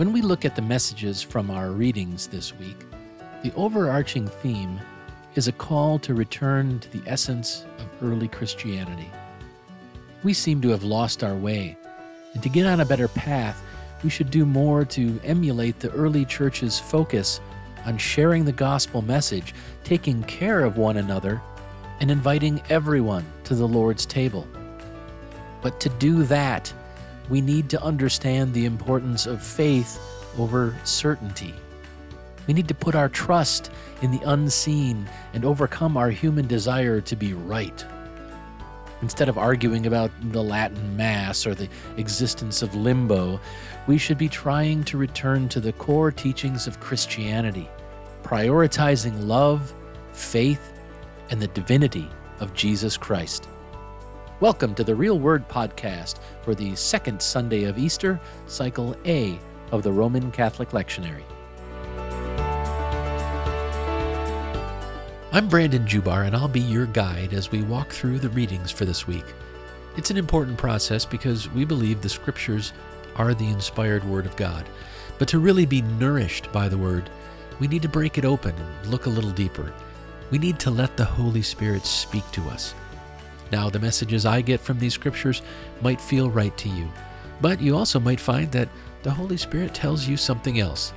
When we look at the messages from our readings this week, the overarching theme is a call to return to the essence of early Christianity. We seem to have lost our way, and to get on a better path, we should do more to emulate the early church's focus on sharing the gospel message, taking care of one another, and inviting everyone to the Lord's table. But to do that, we need to understand the importance of faith over certainty. We need to put our trust in the unseen and overcome our human desire to be right. Instead of arguing about the Latin Mass or the existence of limbo, we should be trying to return to the core teachings of Christianity, prioritizing love, faith, and the divinity of Jesus Christ. Welcome to the Real Word Podcast for the second Sunday of Easter, Cycle A of the Roman Catholic Lectionary. I'm Brandon Jubar, and I'll be your guide as we walk through the readings for this week. It's an important process because we believe the Scriptures are the inspired Word of God. But to really be nourished by the Word, we need to break it open and look a little deeper. We need to let the Holy Spirit speak to us. Now, the messages I get from these scriptures might feel right to you, but you also might find that the Holy Spirit tells you something else,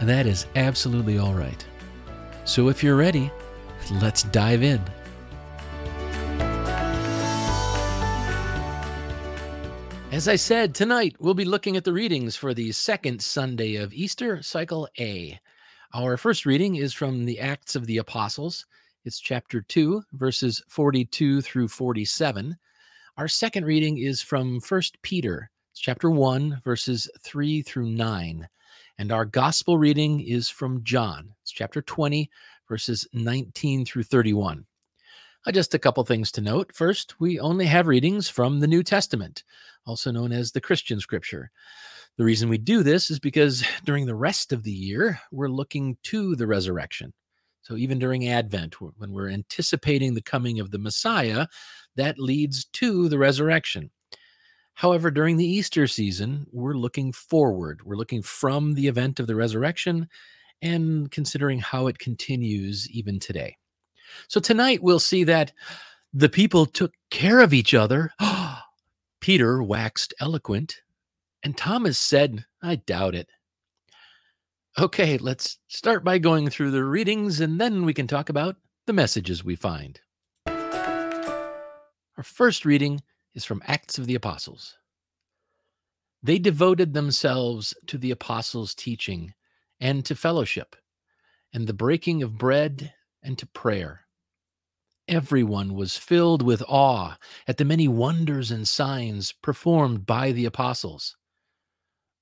and that is absolutely all right. So if you're ready, let's dive in. As I said, tonight we'll be looking at the readings for the second Sunday of Easter, Cycle A. Our first reading is from the Acts of the Apostles. It's chapter 2, verses 42 through 47. Our second reading is from 1 Peter, chapter 1, verses 3 through 9. And our gospel reading is from John, it's chapter 20, verses 19 through 31. Uh, just a couple things to note. First, we only have readings from the New Testament, also known as the Christian scripture. The reason we do this is because during the rest of the year, we're looking to the resurrection. So even during Advent, when we're anticipating the coming of the Messiah, that leads to the resurrection. However, during the Easter season, we're looking forward. We're looking from the event of the resurrection and considering how it continues even today. So tonight we'll see that the people took care of each other. Peter waxed eloquent and Thomas said, I doubt it. Okay, let's start by going through the readings and then we can talk about the messages we find. Our first reading is from Acts of the Apostles. They devoted themselves to the apostles' teaching and to fellowship, and the breaking of bread and to prayer. Everyone was filled with awe at the many wonders and signs performed by the apostles.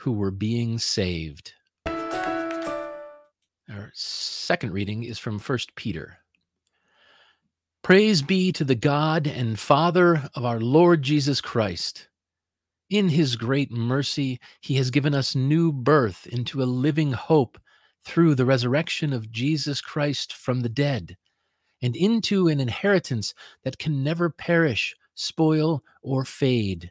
who were being saved. Our second reading is from 1 Peter. Praise be to the God and Father of our Lord Jesus Christ. In his great mercy, he has given us new birth into a living hope through the resurrection of Jesus Christ from the dead, and into an inheritance that can never perish, spoil, or fade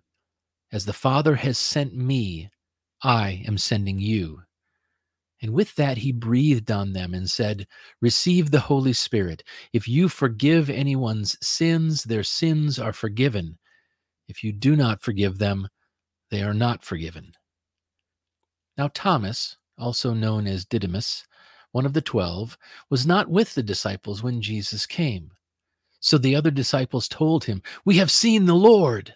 As the Father has sent me, I am sending you. And with that, he breathed on them and said, Receive the Holy Spirit. If you forgive anyone's sins, their sins are forgiven. If you do not forgive them, they are not forgiven. Now, Thomas, also known as Didymus, one of the twelve, was not with the disciples when Jesus came. So the other disciples told him, We have seen the Lord.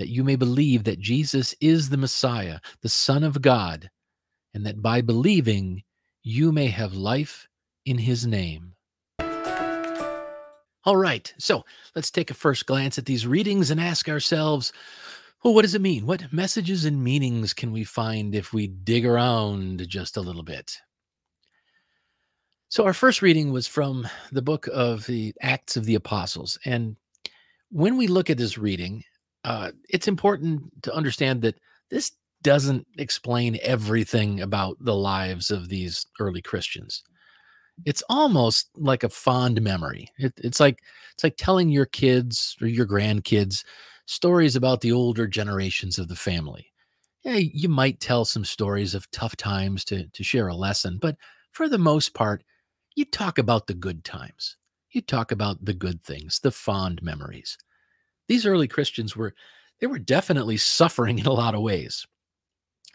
that you may believe that Jesus is the Messiah, the Son of God, and that by believing you may have life in his name. All right, so let's take a first glance at these readings and ask ourselves well, what does it mean? What messages and meanings can we find if we dig around just a little bit? So, our first reading was from the book of the Acts of the Apostles. And when we look at this reading, uh, it's important to understand that this doesn't explain everything about the lives of these early Christians. It's almost like a fond memory. It, it's like it's like telling your kids or your grandkids stories about the older generations of the family. Yeah, you might tell some stories of tough times to, to share a lesson, but for the most part, you talk about the good times. You talk about the good things, the fond memories. These early Christians were they were definitely suffering in a lot of ways.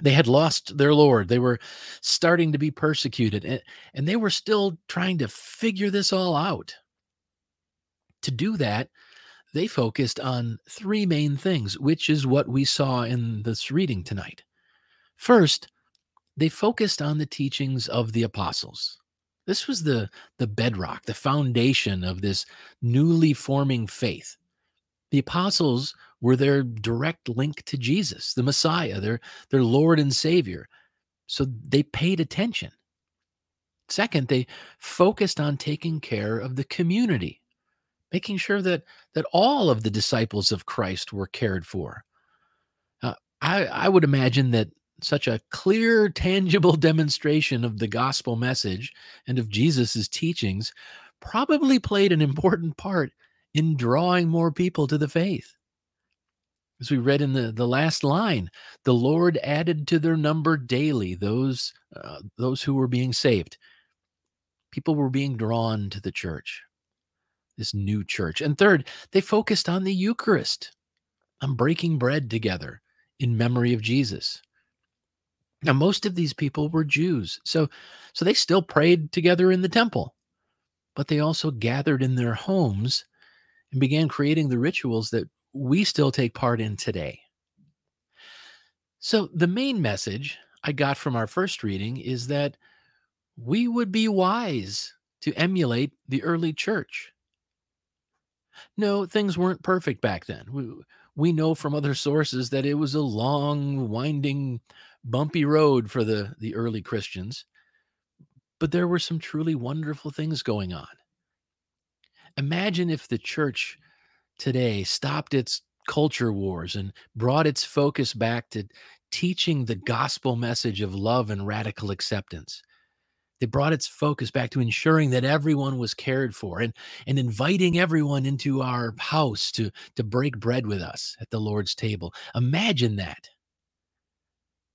They had lost their Lord. They were starting to be persecuted, and, and they were still trying to figure this all out. To do that, they focused on three main things, which is what we saw in this reading tonight. First, they focused on the teachings of the apostles. This was the, the bedrock, the foundation of this newly forming faith. The apostles were their direct link to Jesus, the Messiah, their, their Lord and Savior. So they paid attention. Second, they focused on taking care of the community making sure that that all of the disciples of Christ were cared for. Uh, I, I would imagine that such a clear, tangible demonstration of the gospel message and of Jesus's teachings probably played an important part in drawing more people to the faith. As we read in the, the last line, the Lord added to their number daily those uh, those who were being saved. People were being drawn to the church this new church. And third, they focused on the Eucharist, on breaking bread together in memory of Jesus. Now, most of these people were Jews, so so they still prayed together in the temple, but they also gathered in their homes and began creating the rituals that we still take part in today. So, the main message I got from our first reading is that we would be wise to emulate the early church. No, things weren't perfect back then. We, we know from other sources that it was a long, winding, bumpy road for the, the early Christians, but there were some truly wonderful things going on. Imagine if the church today stopped its culture wars and brought its focus back to teaching the gospel message of love and radical acceptance. They brought its focus back to ensuring that everyone was cared for and, and inviting everyone into our house to, to break bread with us at the Lord's table. Imagine that.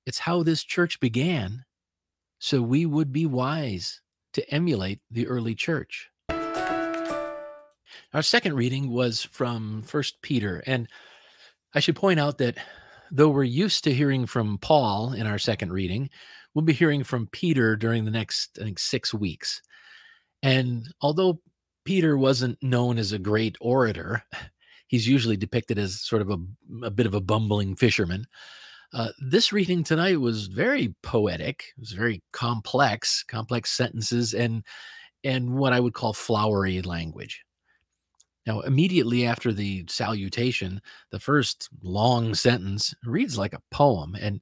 It's how this church began, so we would be wise to emulate the early church. Our second reading was from First Peter, and I should point out that though we're used to hearing from Paul in our second reading, we'll be hearing from Peter during the next, I think, six weeks. And although Peter wasn't known as a great orator, he's usually depicted as sort of a, a bit of a bumbling fisherman. Uh, this reading tonight was very poetic. It was very complex, complex sentences, and and what I would call flowery language. Now, immediately after the salutation, the first long sentence reads like a poem, and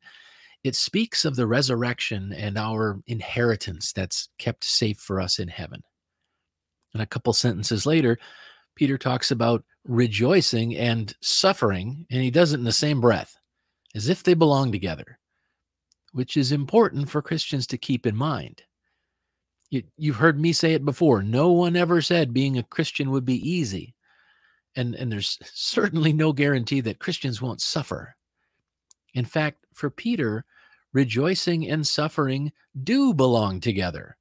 it speaks of the resurrection and our inheritance that's kept safe for us in heaven. And a couple sentences later, Peter talks about rejoicing and suffering, and he does it in the same breath, as if they belong together, which is important for Christians to keep in mind. You, you've heard me say it before. No one ever said being a Christian would be easy. And, and there's certainly no guarantee that Christians won't suffer. In fact, for Peter, rejoicing and suffering do belong together.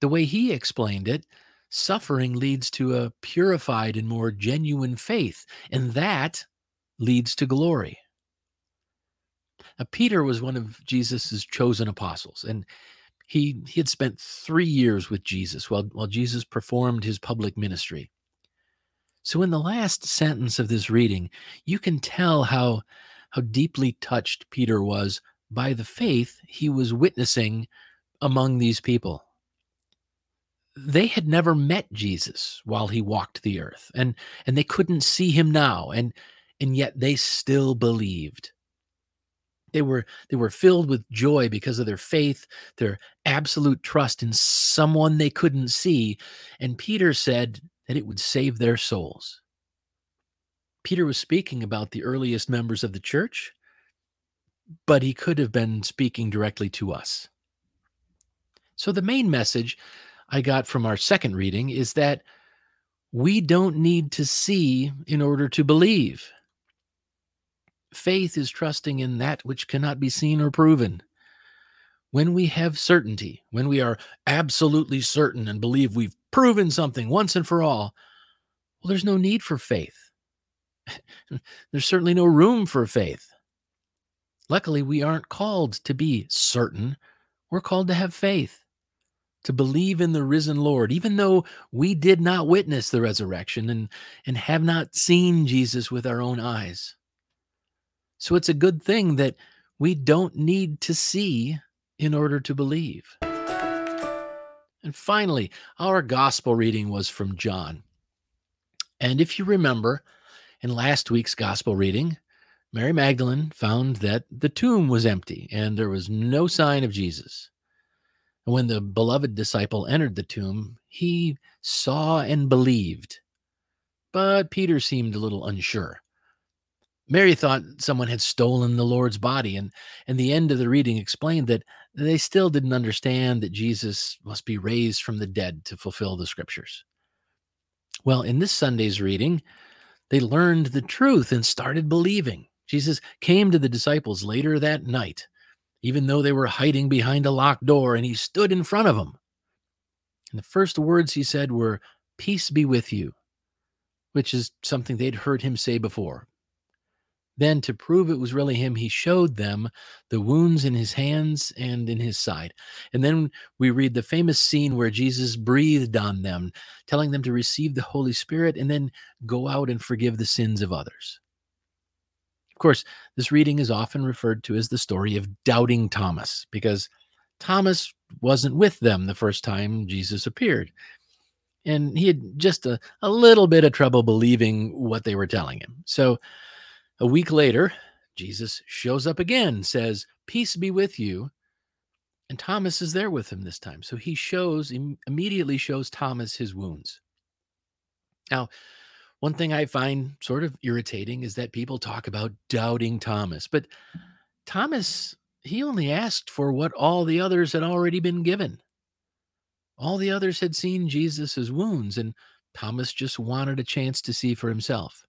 The way he explained it, suffering leads to a purified and more genuine faith, and that leads to glory. Now, Peter was one of Jesus's chosen apostles, and he, he had spent three years with Jesus while, while Jesus performed his public ministry. So, in the last sentence of this reading, you can tell how, how deeply touched Peter was by the faith he was witnessing among these people. They had never met Jesus while he walked the earth, and, and they couldn't see him now, and, and yet they still believed. They were, they were filled with joy because of their faith, their absolute trust in someone they couldn't see. And Peter said that it would save their souls. Peter was speaking about the earliest members of the church, but he could have been speaking directly to us. So, the main message I got from our second reading is that we don't need to see in order to believe. Faith is trusting in that which cannot be seen or proven. When we have certainty, when we are absolutely certain and believe we've proven something once and for all, well, there's no need for faith. there's certainly no room for faith. Luckily, we aren't called to be certain. We're called to have faith, to believe in the risen Lord, even though we did not witness the resurrection and, and have not seen Jesus with our own eyes. So it's a good thing that we don't need to see in order to believe. And finally, our gospel reading was from John. And if you remember, in last week's gospel reading, Mary Magdalene found that the tomb was empty and there was no sign of Jesus. And when the beloved disciple entered the tomb, he saw and believed. But Peter seemed a little unsure. Mary thought someone had stolen the Lord's body, and, and the end of the reading explained that they still didn't understand that Jesus must be raised from the dead to fulfill the scriptures. Well, in this Sunday's reading, they learned the truth and started believing. Jesus came to the disciples later that night, even though they were hiding behind a locked door, and he stood in front of them. And the first words he said were, Peace be with you, which is something they'd heard him say before. Then, to prove it was really him, he showed them the wounds in his hands and in his side. And then we read the famous scene where Jesus breathed on them, telling them to receive the Holy Spirit and then go out and forgive the sins of others. Of course, this reading is often referred to as the story of doubting Thomas because Thomas wasn't with them the first time Jesus appeared. And he had just a, a little bit of trouble believing what they were telling him. So, a week later, Jesus shows up again, says, Peace be with you. And Thomas is there with him this time. So he shows, immediately shows Thomas his wounds. Now, one thing I find sort of irritating is that people talk about doubting Thomas, but Thomas, he only asked for what all the others had already been given. All the others had seen Jesus' wounds, and Thomas just wanted a chance to see for himself.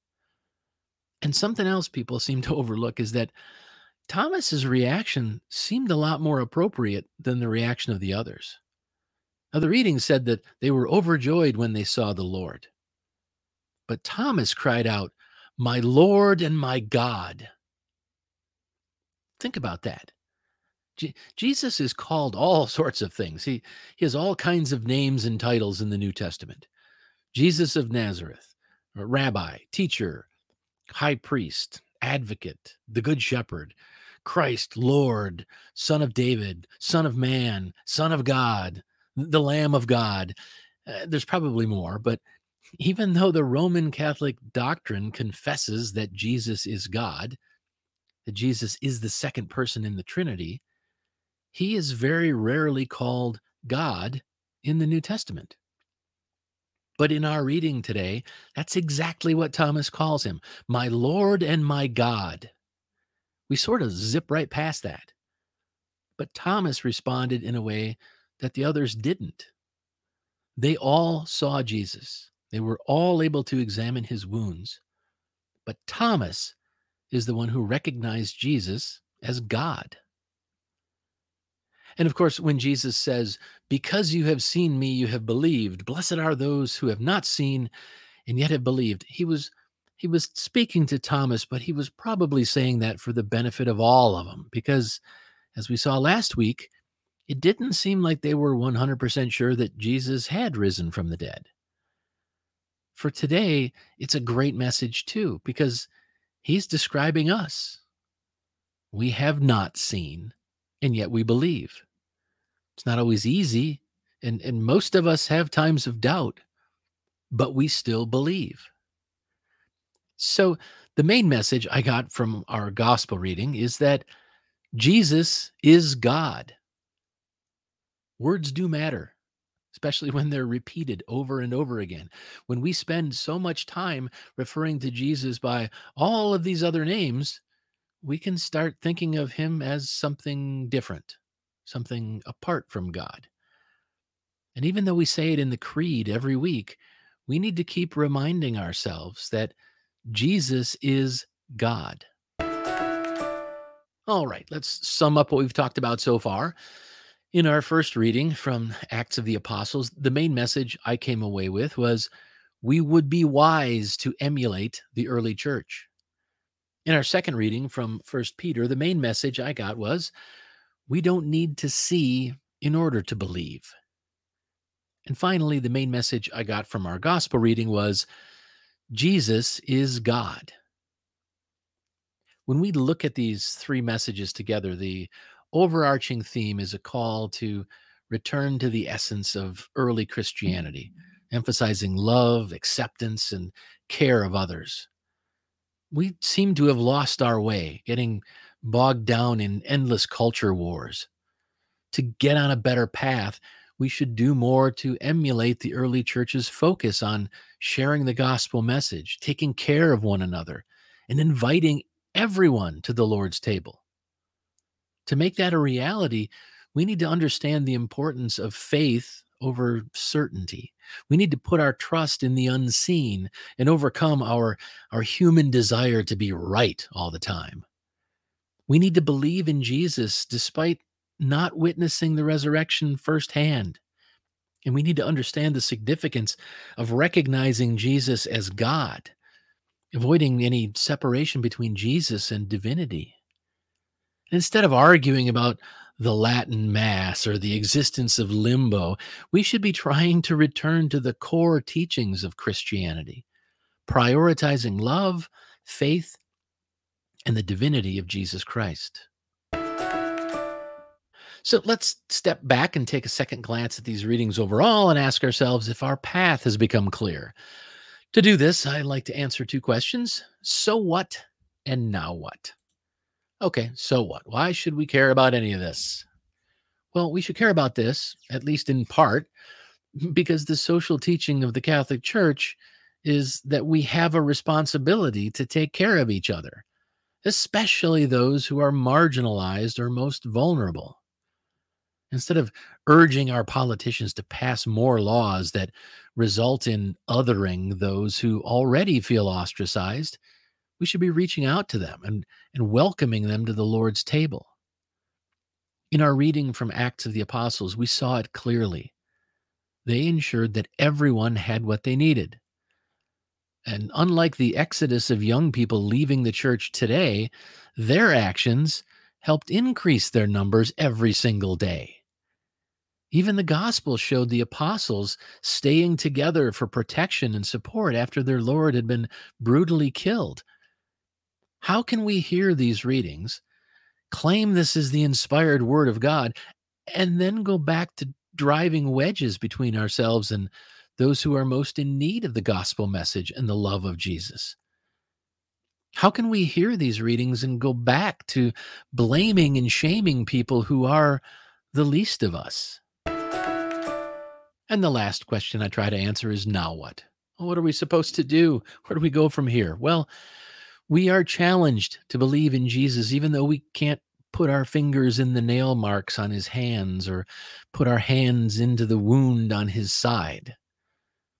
And something else people seem to overlook is that Thomas's reaction seemed a lot more appropriate than the reaction of the others. Now, the reading said that they were overjoyed when they saw the Lord. But Thomas cried out, My Lord and my God. Think about that. Je- Jesus is called all sorts of things. He, he has all kinds of names and titles in the New Testament Jesus of Nazareth, Rabbi, Teacher, High Priest, Advocate, the Good Shepherd, Christ, Lord, Son of David, Son of Man, Son of God, the Lamb of God. Uh, there's probably more, but even though the Roman Catholic doctrine confesses that Jesus is God, that Jesus is the second person in the Trinity, he is very rarely called God in the New Testament. But in our reading today, that's exactly what Thomas calls him my Lord and my God. We sort of zip right past that. But Thomas responded in a way that the others didn't. They all saw Jesus, they were all able to examine his wounds. But Thomas is the one who recognized Jesus as God. And of course, when Jesus says, Because you have seen me, you have believed, blessed are those who have not seen and yet have believed, he was he was speaking to Thomas, but he was probably saying that for the benefit of all of them, because as we saw last week, it didn't seem like they were 100% sure that Jesus had risen from the dead. For today, it's a great message too, because he's describing us. We have not seen, and yet we believe. It's not always easy, and, and most of us have times of doubt, but we still believe. So, the main message I got from our gospel reading is that Jesus is God. Words do matter, especially when they're repeated over and over again. When we spend so much time referring to Jesus by all of these other names, we can start thinking of him as something different, something apart from God. And even though we say it in the creed every week, we need to keep reminding ourselves that Jesus is God. All right, let's sum up what we've talked about so far. In our first reading from Acts of the Apostles, the main message I came away with was we would be wise to emulate the early church. In our second reading from First Peter, the main message I got was we don't need to see in order to believe. And finally, the main message I got from our gospel reading was Jesus is God. When we look at these three messages together, the overarching theme is a call to return to the essence of early Christianity, emphasizing love, acceptance, and care of others. We seem to have lost our way, getting bogged down in endless culture wars. To get on a better path, we should do more to emulate the early church's focus on sharing the gospel message, taking care of one another, and inviting everyone to the Lord's table. To make that a reality, we need to understand the importance of faith over certainty. We need to put our trust in the unseen and overcome our, our human desire to be right all the time. We need to believe in Jesus despite not witnessing the resurrection firsthand. And we need to understand the significance of recognizing Jesus as God, avoiding any separation between Jesus and divinity. Instead of arguing about the Latin Mass or the existence of limbo, we should be trying to return to the core teachings of Christianity, prioritizing love, faith, and the divinity of Jesus Christ. So let's step back and take a second glance at these readings overall and ask ourselves if our path has become clear. To do this, I'd like to answer two questions So what and now what? Okay, so what? Why should we care about any of this? Well, we should care about this, at least in part, because the social teaching of the Catholic Church is that we have a responsibility to take care of each other, especially those who are marginalized or most vulnerable. Instead of urging our politicians to pass more laws that result in othering those who already feel ostracized, we should be reaching out to them and, and welcoming them to the Lord's table. In our reading from Acts of the Apostles, we saw it clearly. They ensured that everyone had what they needed. And unlike the exodus of young people leaving the church today, their actions helped increase their numbers every single day. Even the gospel showed the apostles staying together for protection and support after their Lord had been brutally killed. How can we hear these readings, claim this is the inspired word of God, and then go back to driving wedges between ourselves and those who are most in need of the gospel message and the love of Jesus? How can we hear these readings and go back to blaming and shaming people who are the least of us? And the last question I try to answer is now what? What are we supposed to do? Where do we go from here? Well, we are challenged to believe in Jesus, even though we can't put our fingers in the nail marks on his hands or put our hands into the wound on his side.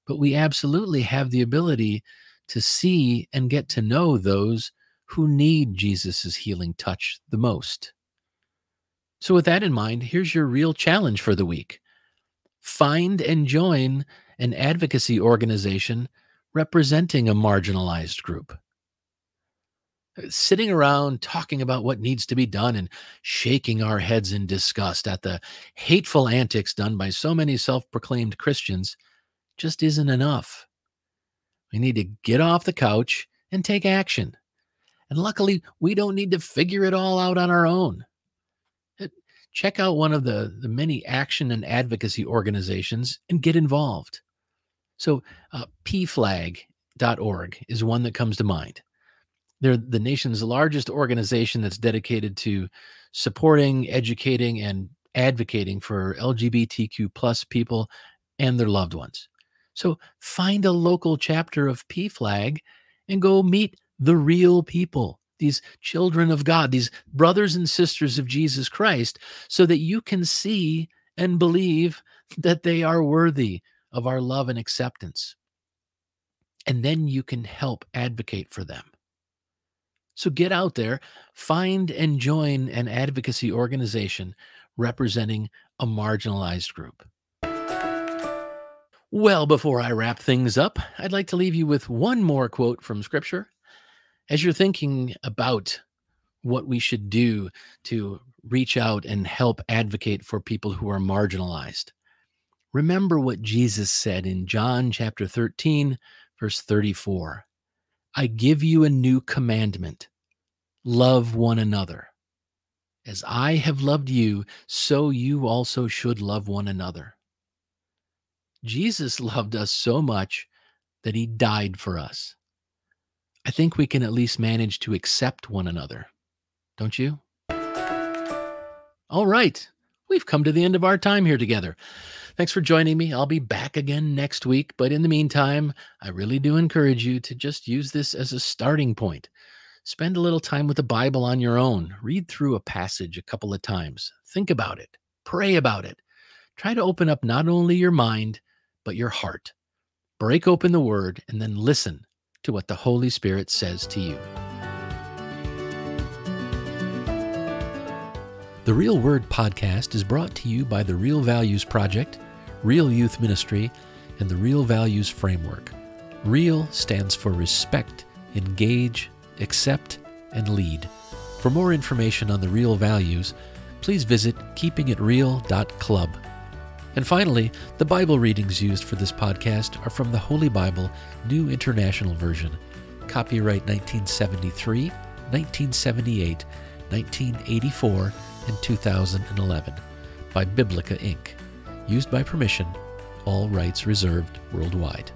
But we absolutely have the ability to see and get to know those who need Jesus' healing touch the most. So, with that in mind, here's your real challenge for the week find and join an advocacy organization representing a marginalized group. Uh, sitting around talking about what needs to be done and shaking our heads in disgust at the hateful antics done by so many self proclaimed Christians just isn't enough. We need to get off the couch and take action. And luckily, we don't need to figure it all out on our own check out one of the, the many action and advocacy organizations and get involved. So, uh, pflag.org is one that comes to mind. They're the nation's largest organization that's dedicated to supporting, educating, and advocating for LGBTQ plus people and their loved ones. So find a local chapter of PFLAG and go meet the real people these children of God, these brothers and sisters of Jesus Christ, so that you can see and believe that they are worthy of our love and acceptance. And then you can help advocate for them. So get out there, find and join an advocacy organization representing a marginalized group. Well, before I wrap things up, I'd like to leave you with one more quote from Scripture as you're thinking about what we should do to reach out and help advocate for people who are marginalized, remember what Jesus said in John chapter 13, verse 34 I give you a new commandment love one another. As I have loved you, so you also should love one another. Jesus loved us so much that he died for us. I think we can at least manage to accept one another. Don't you? All right. We've come to the end of our time here together. Thanks for joining me. I'll be back again next week. But in the meantime, I really do encourage you to just use this as a starting point. Spend a little time with the Bible on your own. Read through a passage a couple of times. Think about it. Pray about it. Try to open up not only your mind, but your heart. Break open the word and then listen to what the Holy Spirit says to you. The Real Word podcast is brought to you by the Real Values Project, Real Youth Ministry, and the Real Values Framework. REAL stands for respect, engage, accept, and lead. For more information on the Real Values, please visit keepingitreal.club. And finally, the Bible readings used for this podcast are from the Holy Bible, New International Version, copyright 1973, 1978, 1984, and 2011 by Biblica Inc., used by permission, all rights reserved worldwide.